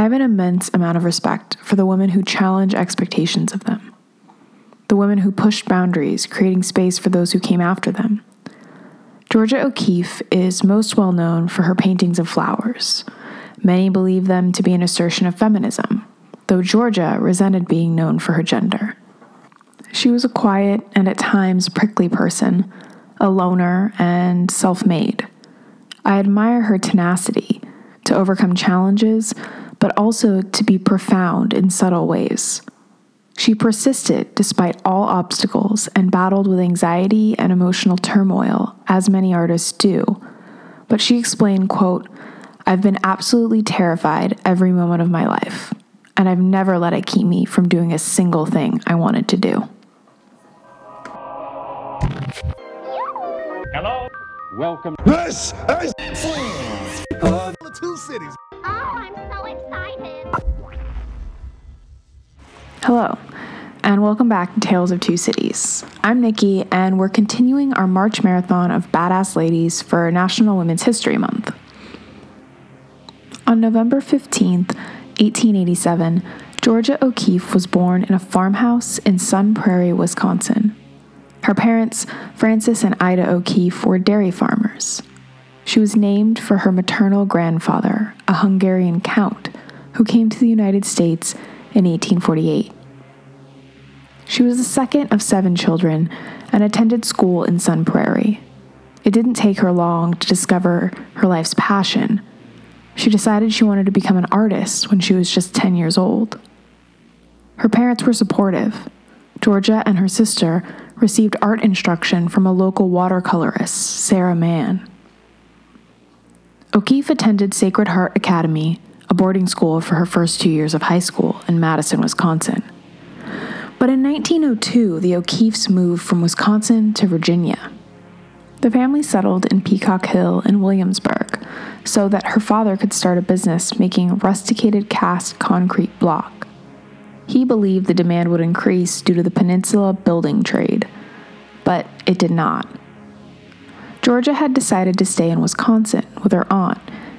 I have an immense amount of respect for the women who challenge expectations of them, the women who pushed boundaries, creating space for those who came after them. Georgia O'Keeffe is most well known for her paintings of flowers. Many believe them to be an assertion of feminism, though Georgia resented being known for her gender. She was a quiet and at times prickly person, a loner and self made. I admire her tenacity to overcome challenges, but also to be profound in subtle ways. She persisted despite all obstacles and battled with anxiety and emotional turmoil, as many artists do. But she explained, quote, I've been absolutely terrified every moment of my life, and I've never let it keep me from doing a single thing I wanted to do. Hello? Welcome. This is of the two cities. Oh, I'm so excited. Hello, and welcome back to Tales of Two Cities. I'm Nikki, and we're continuing our March marathon of badass ladies for National Women's History Month. On November 15th, 1887, Georgia O'Keeffe was born in a farmhouse in Sun Prairie, Wisconsin. Her parents, Francis and Ida O'Keeffe, were dairy farmers. She was named for her maternal grandfather, a Hungarian count, who came to the United States in 1848. She was the second of seven children and attended school in Sun Prairie. It didn't take her long to discover her life's passion. She decided she wanted to become an artist when she was just 10 years old. Her parents were supportive. Georgia and her sister received art instruction from a local watercolorist, Sarah Mann. O'Keeffe attended Sacred Heart Academy, a boarding school for her first two years of high school in Madison, Wisconsin. But in 1902, the O'Keeffes moved from Wisconsin to Virginia. The family settled in Peacock Hill in Williamsburg so that her father could start a business making rusticated cast concrete block. He believed the demand would increase due to the peninsula building trade, but it did not. Georgia had decided to stay in Wisconsin with her aunt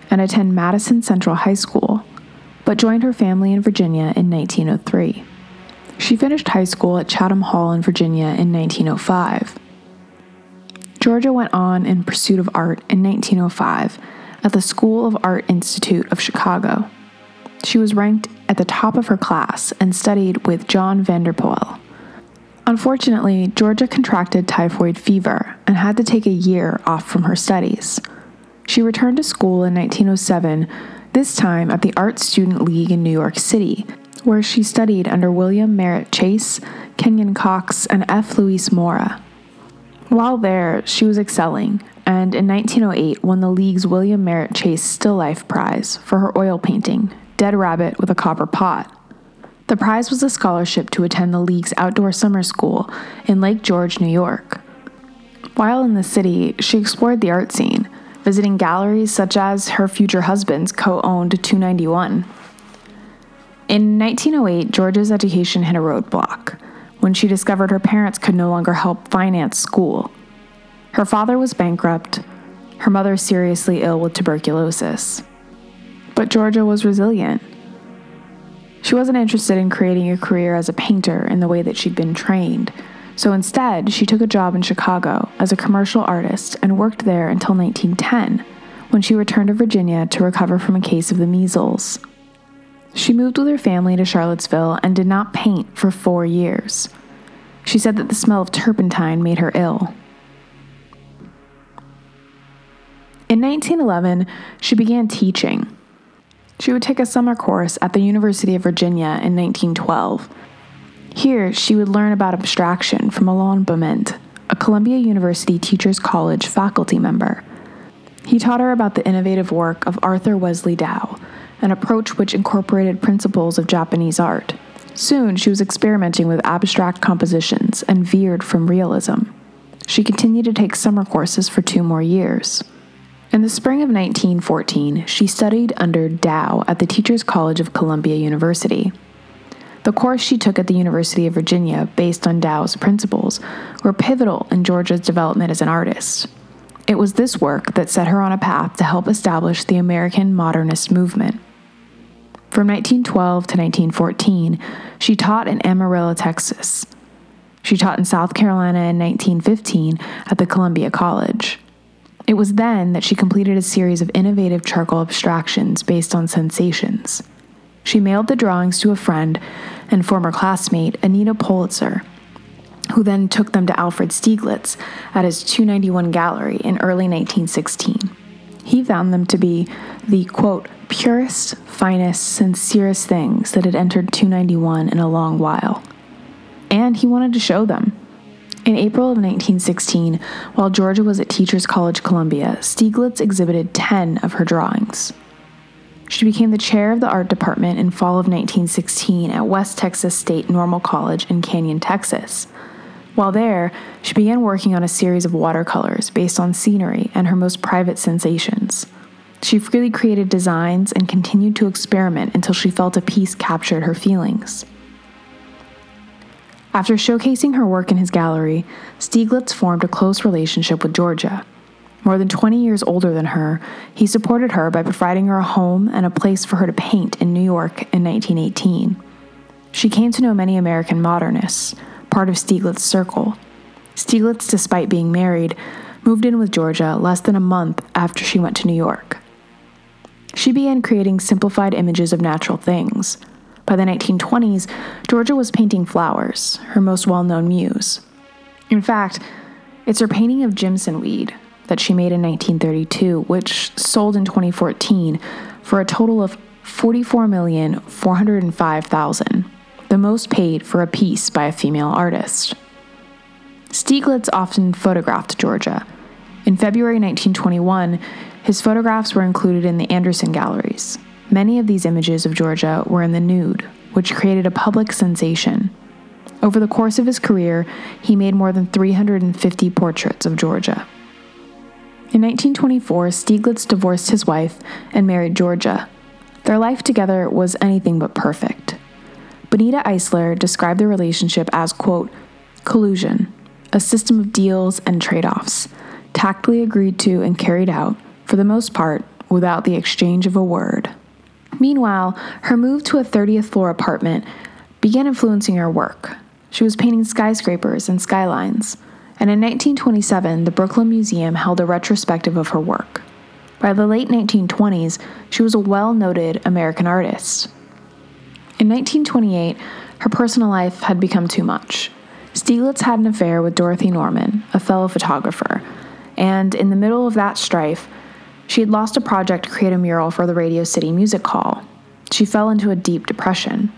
and attend Madison Central High School, but joined her family in Virginia in 1903. She finished high school at Chatham Hall in Virginia in 1905. Georgia went on in pursuit of art in 1905 at the School of Art Institute of Chicago. She was ranked at the top of her class and studied with John Vanderpoel. Unfortunately, Georgia contracted typhoid fever and had to take a year off from her studies. She returned to school in 1907, this time at the Art Student League in New York City, where she studied under William Merritt Chase, Kenyon Cox, and F. Luis Mora. While there, she was excelling, and in 1908 won the league's William Merritt Chase Still Life Prize for her oil painting, Dead Rabbit with a Copper Pot. The prize was a scholarship to attend the league's outdoor summer school in Lake George, New York. While in the city, she explored the art scene, visiting galleries such as her future husband's co owned 291. In 1908, Georgia's education hit a roadblock when she discovered her parents could no longer help finance school. Her father was bankrupt, her mother seriously ill with tuberculosis. But Georgia was resilient. She wasn't interested in creating a career as a painter in the way that she'd been trained, so instead, she took a job in Chicago as a commercial artist and worked there until 1910, when she returned to Virginia to recover from a case of the measles. She moved with her family to Charlottesville and did not paint for four years. She said that the smell of turpentine made her ill. In 1911, she began teaching. She would take a summer course at the University of Virginia in 1912. Here, she would learn about abstraction from Alon Bement, a Columbia University Teachers College faculty member. He taught her about the innovative work of Arthur Wesley Dow, an approach which incorporated principles of Japanese art. Soon, she was experimenting with abstract compositions and veered from realism. She continued to take summer courses for two more years. In the spring of 1914, she studied under Dow at the Teachers College of Columbia University. The course she took at the University of Virginia, based on Dow's principles, were pivotal in Georgia's development as an artist. It was this work that set her on a path to help establish the American modernist movement. From 1912 to 1914, she taught in Amarillo, Texas. She taught in South Carolina in 1915 at the Columbia College. It was then that she completed a series of innovative charcoal abstractions based on sensations. She mailed the drawings to a friend and former classmate, Anita Pollitzer, who then took them to Alfred Stieglitz at his 291 gallery in early 1916. He found them to be the quote, purest, finest, sincerest things that had entered 291 in a long while. And he wanted to show them. In April of 1916, while Georgia was at Teachers College Columbia, Stieglitz exhibited 10 of her drawings. She became the chair of the art department in fall of 1916 at West Texas State Normal College in Canyon, Texas. While there, she began working on a series of watercolors based on scenery and her most private sensations. She freely created designs and continued to experiment until she felt a piece captured her feelings. After showcasing her work in his gallery, Stieglitz formed a close relationship with Georgia. More than 20 years older than her, he supported her by providing her a home and a place for her to paint in New York in 1918. She came to know many American modernists, part of Stieglitz's circle. Stieglitz, despite being married, moved in with Georgia less than a month after she went to New York. She began creating simplified images of natural things. By the 1920s, Georgia was painting flowers, her most well known muse. In fact, it's her painting of Jimson weed that she made in 1932, which sold in 2014 for a total of 44,405,000, the most paid for a piece by a female artist. Stieglitz often photographed Georgia. In February 1921, his photographs were included in the Anderson galleries. Many of these images of Georgia were in the nude, which created a public sensation. Over the course of his career, he made more than 350 portraits of Georgia. In 1924, Stieglitz divorced his wife and married Georgia. Their life together was anything but perfect. Benita Eisler described the relationship as, quote, collusion, a system of deals and trade offs, tactfully agreed to and carried out, for the most part, without the exchange of a word. Meanwhile, her move to a 30th floor apartment began influencing her work. She was painting skyscrapers and skylines, and in 1927, the Brooklyn Museum held a retrospective of her work. By the late 1920s, she was a well noted American artist. In 1928, her personal life had become too much. Stieglitz had an affair with Dorothy Norman, a fellow photographer, and in the middle of that strife, she had lost a project to create a mural for the Radio City Music Hall. She fell into a deep depression.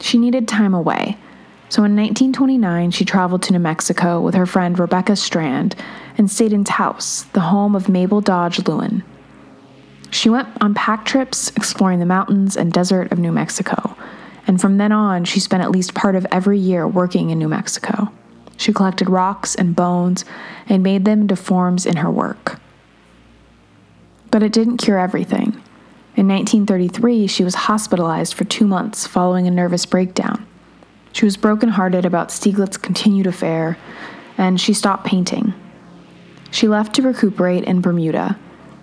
She needed time away, so in 1929 she traveled to New Mexico with her friend Rebecca Strand and stayed in Taos, the home of Mabel Dodge Luhan. She went on pack trips exploring the mountains and desert of New Mexico, and from then on she spent at least part of every year working in New Mexico. She collected rocks and bones and made them into forms in her work. But it didn't cure everything. In 1933, she was hospitalized for two months following a nervous breakdown. She was brokenhearted about Stieglitz's continued affair, and she stopped painting. She left to recuperate in Bermuda.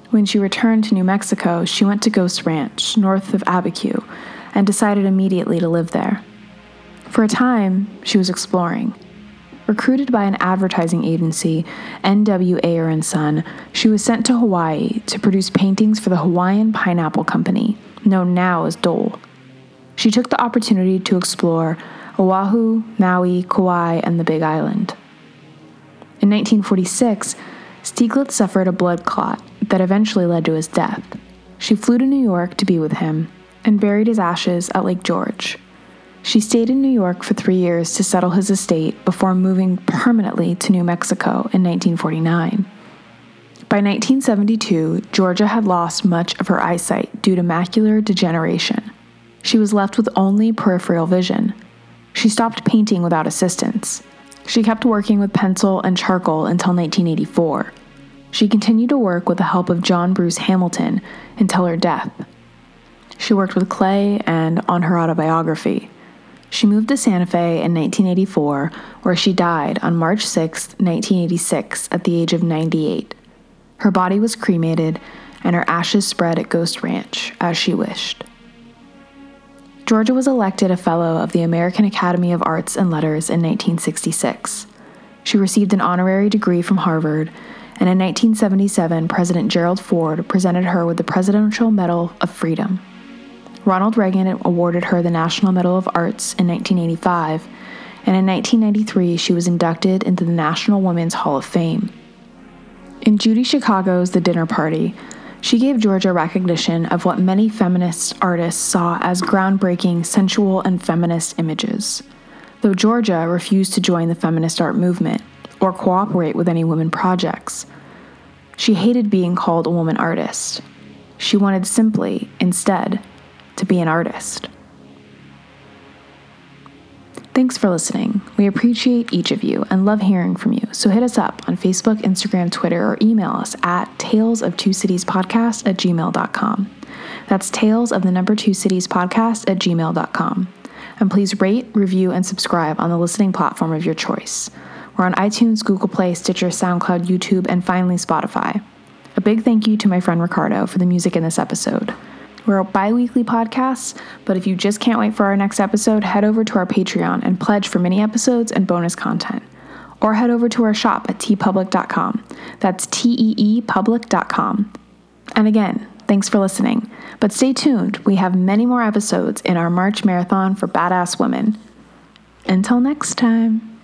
When she returned to New Mexico, she went to Ghost Ranch, north of Abiquiu, and decided immediately to live there. For a time, she was exploring. Recruited by an advertising agency, N.W. Ayer and Son, she was sent to Hawaii to produce paintings for the Hawaiian Pineapple Company, known now as Dole. She took the opportunity to explore Oahu, Maui, Kauai, and the Big Island. In 1946, Stieglitz suffered a blood clot that eventually led to his death. She flew to New York to be with him and buried his ashes at Lake George. She stayed in New York for three years to settle his estate before moving permanently to New Mexico in 1949. By 1972, Georgia had lost much of her eyesight due to macular degeneration. She was left with only peripheral vision. She stopped painting without assistance. She kept working with pencil and charcoal until 1984. She continued to work with the help of John Bruce Hamilton until her death. She worked with clay and on her autobiography. She moved to Santa Fe in 1984, where she died on March 6, 1986, at the age of 98. Her body was cremated, and her ashes spread at Ghost Ranch as she wished. Georgia was elected a Fellow of the American Academy of Arts and Letters in 1966. She received an honorary degree from Harvard, and in 1977, President Gerald Ford presented her with the Presidential Medal of Freedom. Ronald Reagan awarded her the National Medal of Arts in 1985, and in 1993, she was inducted into the National Women's Hall of Fame. In Judy Chicago's The Dinner Party, she gave Georgia recognition of what many feminist artists saw as groundbreaking sensual and feminist images. Though Georgia refused to join the feminist art movement or cooperate with any women projects, she hated being called a woman artist. She wanted simply, instead, to be an artist. Thanks for listening. We appreciate each of you and love hearing from you. So hit us up on Facebook, Instagram, Twitter, or email us at tales of two cities podcast at gmail.com. That's tales of the number two cities podcast at gmail.com. And please rate, review, and subscribe on the listening platform of your choice. We're on iTunes, Google Play, Stitcher, SoundCloud, YouTube, and finally Spotify. A big thank you to my friend Ricardo for the music in this episode. We're a bi weekly podcast, but if you just can't wait for our next episode, head over to our Patreon and pledge for mini episodes and bonus content. Or head over to our shop at teepublic.com. That's T E E public.com. And again, thanks for listening. But stay tuned, we have many more episodes in our March marathon for badass women. Until next time.